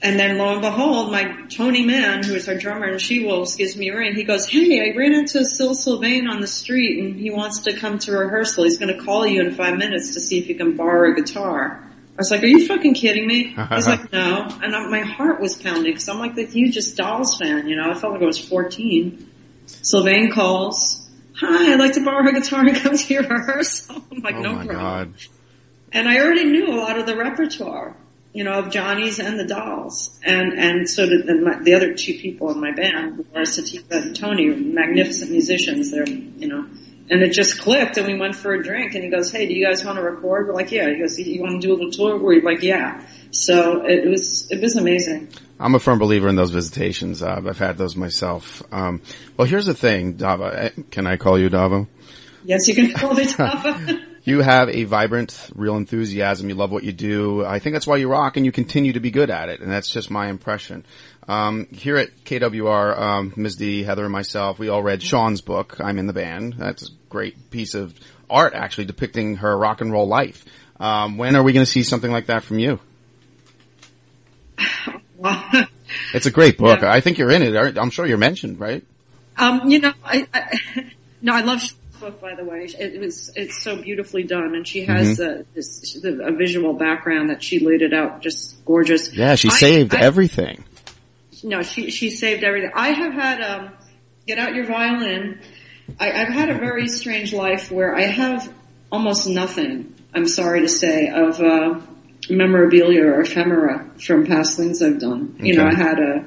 and then lo and behold, my Tony Mann, who is our drummer in She Wolves, gives me a ring. He goes, "Hey, I ran into Sil Sylvain on the street, and he wants to come to rehearsal. He's going to call you in five minutes to see if you can borrow a guitar." I was like, "Are you fucking kidding me?" <laughs> I was like, "No," and I, my heart was pounding because I'm like the hugest Dolls fan. You know, I felt like I was 14. Sylvain calls. Hi, I'd like to borrow a guitar and come to your <laughs> rehearsal. I'm like, oh no my problem. god. And I already knew a lot of the repertoire, you know, of Johnny's and the Dolls. And, and so did the, my, the other two people in my band, Laura Sativa and Tony, magnificent musicians. They're, you know, and it just clicked and we went for a drink and he goes, hey, do you guys want to record? We're like, yeah. He goes, you want to do a little tour? We're like, yeah. So it was, it was amazing. I'm a firm believer in those visitations. Uh, I've had those myself. Um, well, here's the thing, Dava. Eh, Can I call you Dava? Yes, you can <laughs> call me Tava. <laughs> You have a vibrant, real enthusiasm. You love what you do. I think that's why you rock and you continue to be good at it. And that's just my impression. Um, here at KWR, um, Ms. D, Heather, and myself, we all read Sean's book. I'm in the band. That's great piece of art, actually, depicting her rock and roll life. Um, when are we going to see something like that from you? <laughs> <laughs> it's a great book. Yeah. I think you're in it. I'm sure you're mentioned, right? Um, you know, I, I <laughs> no, I love Sean's book. By the way, it was it's so beautifully done, and she has Mhm. uh, this the, a visual background that she laid it out just gorgeous. Yeah, she I- saved everything. No, she she saved everything. I have had um, get out your violin. I, I've had a very strange life where I have almost nothing. I'm sorry to say of uh, memorabilia or ephemera from past things I've done. You know, I had a.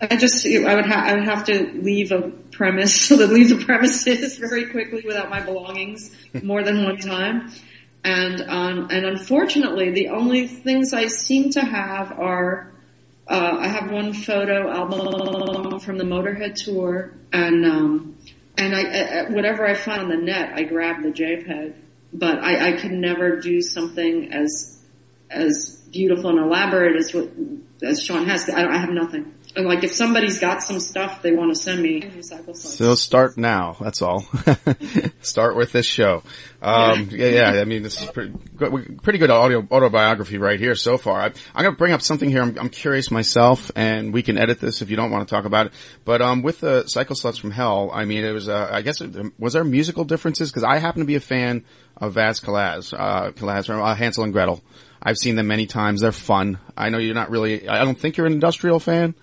I just I would ha- I would have to leave a premise <laughs> so that leave the premises <laughs> very quickly without my belongings more than one time. And um, and unfortunately, the only things I seem to have are uh, I have one photo album from the Motorhead tour, and um, and I, I whatever I find on the net, I grab the JPEG. But I, I could never do something as as beautiful and elaborate as what as Sean has. I, I have nothing. And like if somebody's got some stuff they want to send me, recycle. So start now. That's all. <laughs> start with this show. Um, yeah, yeah. I mean, this is pretty good, pretty good audio autobiography right here so far. I, I'm going to bring up something here. I'm, I'm curious myself, and we can edit this if you don't want to talk about it. But um, with the Cycle Sluts from Hell, I mean, it was. Uh, I guess it, was there musical differences? Because I happen to be a fan of Vas Kallas, uh, Kallas from uh, Hanzel und Gretyl. I've seen them many times. They're fun. I know you're not really. I don't think you're an industrial fan,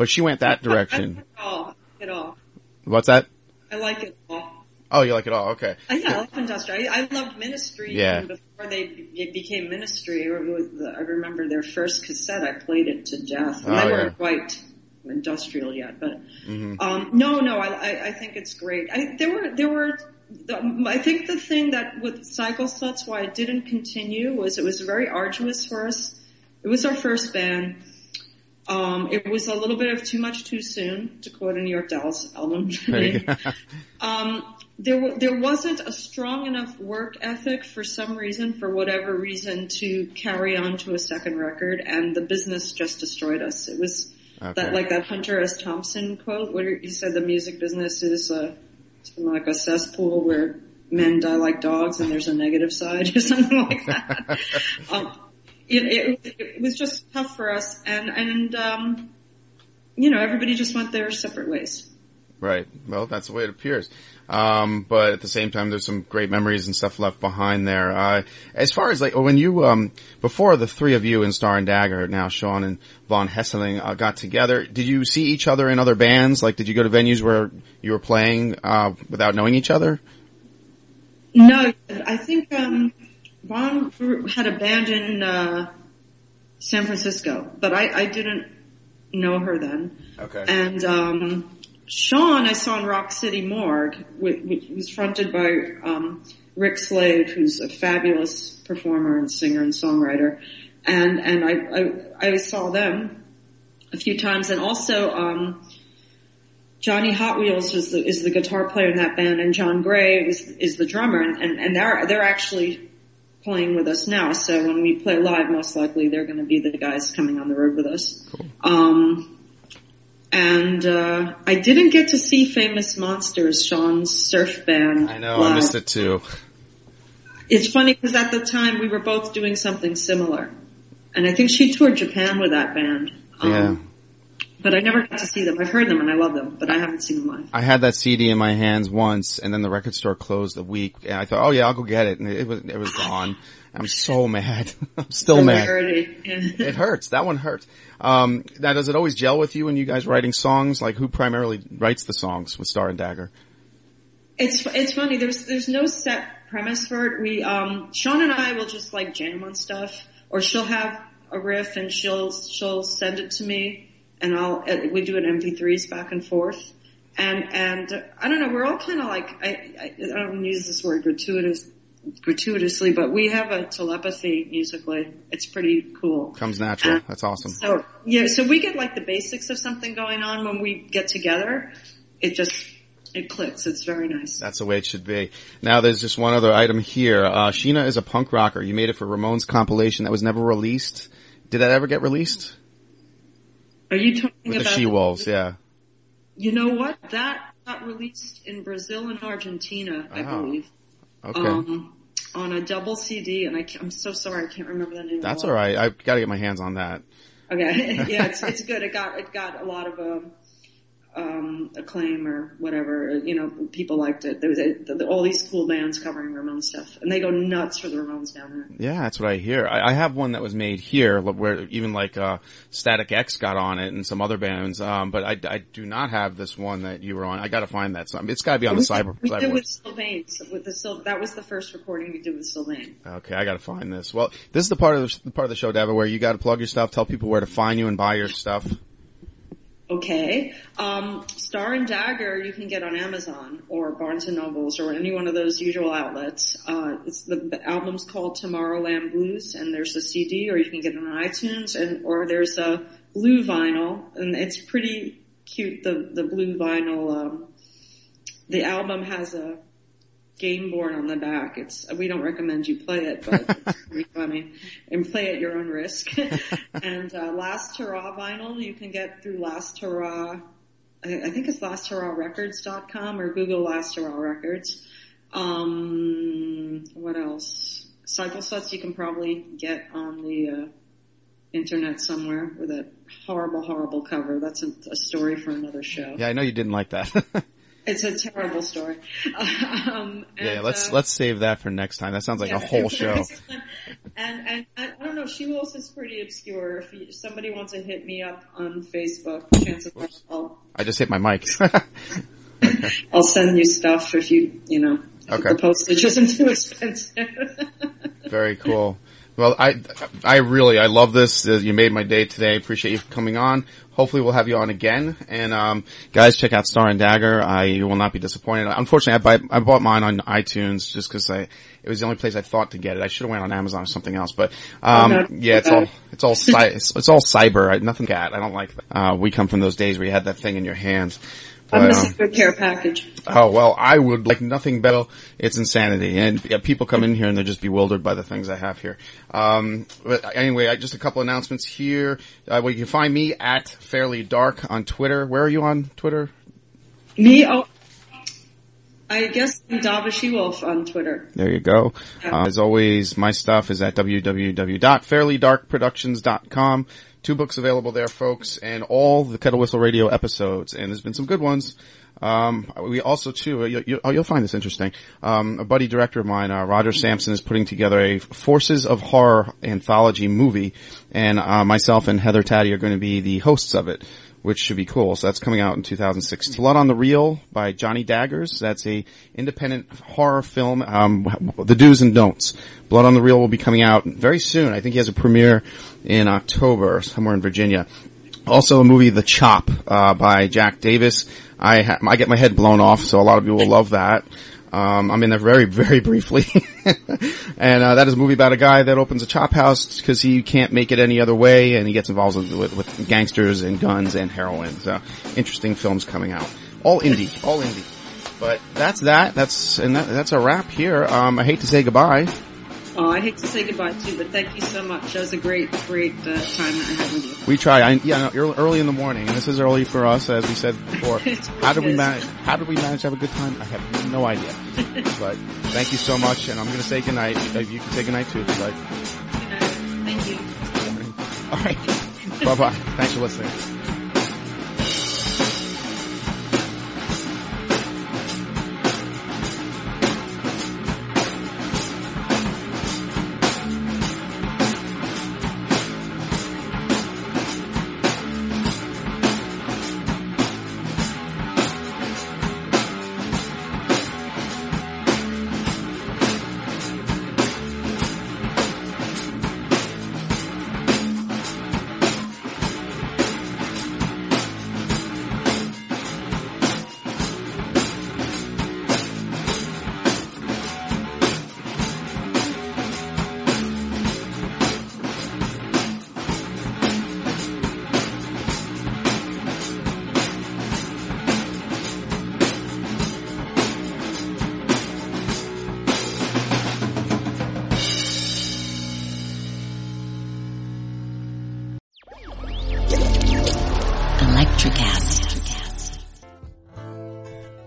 but she went that direction. I like it all. It all. What's that? I like it all. Oh, you like it all? Okay. Uh, yeah, I love Industrial. I, I loved Ministry Yeah. before they be- became Ministry. Or it was the, I remember their first cassette. I played it to death. And Oh, they yeah. weren't quite industrial yet, but Mhm. um, no, no, I, I, I think it's great. I, there were there were. The, I think the thing that with Cycle Sluts, why it didn't continue was it was very arduous for us. It was our first band. Um, it was a little bit of too much too soon, to quote a New York Dolls album. <laughs> <laughs> Um, there there wasn't a strong enough work ethic for some reason, for whatever reason, to carry on to a second record, and the business just destroyed us. It was Okay. that like that Hunter S. Thompson quote, where he said the music business is uh, something like a cesspool where men die like dogs, and there's a negative side, <laughs> or something like that. um, it, it, it was just tough for us, and and um, you know everybody just went their separate ways. Right. Well, that's the way it appears. Um, but at the same time, there's some great memories and stuff left behind there. Uh, as far as like when you, um, before the three of you in Star and Dagger, now Sean and Von Hesseling uh, got together, did you see each other in other bands? Like, did you go to venues where you were playing uh, without knowing each other? No, I think um, Von had abandoned uh, San Francisco, but I, I didn't know her then. Okay. And um, Sean, I saw in Rock City Morgue, which, which was fronted by um, Rick Slave, who's a fabulous performer and singer and songwriter. And and I I, I saw them a few times, and also um, Johnny Hot Wheels is the is the guitar player in that band, and John Gray is is the drummer, and and, and they're they're actually playing with us now. So when we play live, most likely they're going to be the guys coming on the road with us. Um, and uh, I didn't get to see Famous Monsters, Sean's surf band. I know, live. I missed it too. It's funny because at the time we were both doing something similar, and I think she toured Japan with that band. Um, Yeah. But I never got to see them. I've heard them and I love them, but I haven't seen them live. I had that CD in my hands once, and then the record store closed a week, and I thought, oh yeah, I'll go get it, and it was it was gone. I'm so mad. <laughs> I'm still mad. It hurts. That one hurts. Um, now, does it always gel with you when you guys writing songs? Like, who primarily writes the songs with Star and Dagger? It's it's funny. There's there's no set premise for it. We um Sean and I will just like jam on stuff, or she'll have a riff and she'll she'll send it to me, and I'll uh, we do an MP3s back and forth, and and I don't know. We're all kind of like I, I I don't use this word gratuitous gratuitously, but we have a telepathy musically. It's pretty cool. Comes natural. That's awesome. So yeah, so we get like the basics of something going on when we get together. It just it clicks. It's very nice. That's the way it should be. Now there's just one other item here. Uh, Sheena is a punk rocker. You made it for Ramones compilation that was never released. Did that ever get released? Are you talking With the about She Wolves, yeah. You know what? That got released in Brazil and Argentina, I Oh, believe. Okay. Um, on a double CD, and I I'm so sorry, I can't remember the name. That's of it. alright. I've gotta get my hands on that. Okay, <laughs> yeah, it's <laughs> it's good. It got it got a lot of um, um, acclaim or whatever. You know, people liked it. There was a, the, all these cool bands covering Ramones stuff, and they go nuts for the Ramones down there. Yeah, that's what I hear. I, I have one that was made here where even like, uh, Static X got on it and some other bands. Um, but I, I do not have this one that you were on. I gotta find that. So it's gotta be on the we, cyber, we did with Sylvain. So with the Syl- that was the first recording we did with Sylvain. Okay, I gotta find this. Well, this is the part of the, the part of the show, Dava, where you gotta plug your stuff, tell people where to find you and buy your stuff. Okay. Um, Star and Dagger you can get on Amazon or Barnes and Nobles or any one of those usual outlets. Uh, it's the, the album's called Tomorrowland Blues and there's a CD or you can get it on iTunes and, or there's a blue vinyl and it's pretty cute. The, the blue vinyl, um, the album has a game board on the back. It's, we don't recommend you play it, but it's <laughs> pretty funny and play at your own risk. <laughs> and, uh, Last Hurrah vinyl you can get through Last Hurrah, I, I think it's lasthurrahrecords.com or Google Last Hurrah Records. Um, what else? Cycle Sluts you can probably get on the, uh, internet somewhere with a horrible, horrible cover. That's a, a story for another show. Yeah, I know you didn't like that. <laughs> It's a terrible story. <laughs> Um, and, yeah, let's, uh, let's save that for next time. That sounds like yeah, a whole <laughs> show. And, and I I don't know, She Wolves is pretty obscure. If, you, somebody wants to hit me up on Facebook, chances are I'll, I just hit my mic. <laughs> I'll send you stuff if you, you know, Okay. the postage isn't too expensive. Very cool. Well, I, I really, I love this. Uh, You made my day today. Appreciate you coming on. Hopefully we'll have you on again. And, um, guys, check out Star and Dagger. I you will not be disappointed. Unfortunately, I, buy, I bought mine on iTunes just cause I, it was the only place I thought to get it. I should have went on Amazon or something else, but, um, yeah, it's all, it's all, cy- it's, it's all cyber. I, nothing cat. I don't like that. Uh, we come from those days where you had that thing in your hands. I'm missing care package. Oh well, I would like nothing better. It's insanity, and yeah, people come in here and they're just bewildered by the things I have here. Um, but anyway, I, just a couple announcements here. Uh, well, you can find me at Fairly Dark on Twitter. Where are you on Twitter? Me, oh, I guess I'm Dava She-Wolf on Twitter. There you go. Uh, as always, my stuff is at www.fairlydarkproductions.com. Two books available there, folks, and all the Kettle Whistle Radio episodes. And there's been some good ones. Um, we also too, you, you, oh, you'll find this interesting. Um, a buddy director of mine, uh, Roger Sampson, is putting together a Forces of Horror anthology movie, and uh, myself and Heather Taddy are going to be the hosts of it which should be cool. So that's coming out in 2016. Blood on the Reel by Johnny Daggers. That's a independent horror film. Um, the do's and don'ts. Blood on the Reel will be coming out very soon. I think he has a premiere in October somewhere in Virginia. Also a movie, The Chop, uh, by Jack Davis. I ha- I get my head blown off, so a lot of people will love that. Um, I'm in there very, very briefly. <laughs> and, uh, that is a movie about a guy that opens a chop house because he can't make it any other way and he gets involved with, with, gangsters and guns and heroin. So, interesting films coming out. All indie, all indie. But that's that. That's, and that, that's a wrap here. Um, I hate to say goodbye. Oh, I hate to say goodbye too, but thank you so much. That was a great, great uh, time that I had with you. We try. I, yeah, no, early, early in the morning, this is early for us, as we said before. <laughs> How did we manage? How did we manage to have a good time? I have no idea. <laughs> but thank you so much, and I'm going to say goodnight. Uh, You can say goodnight too, if you like. Thank you. <laughs> All right. bye bye. Thanks for listening.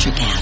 Electricast.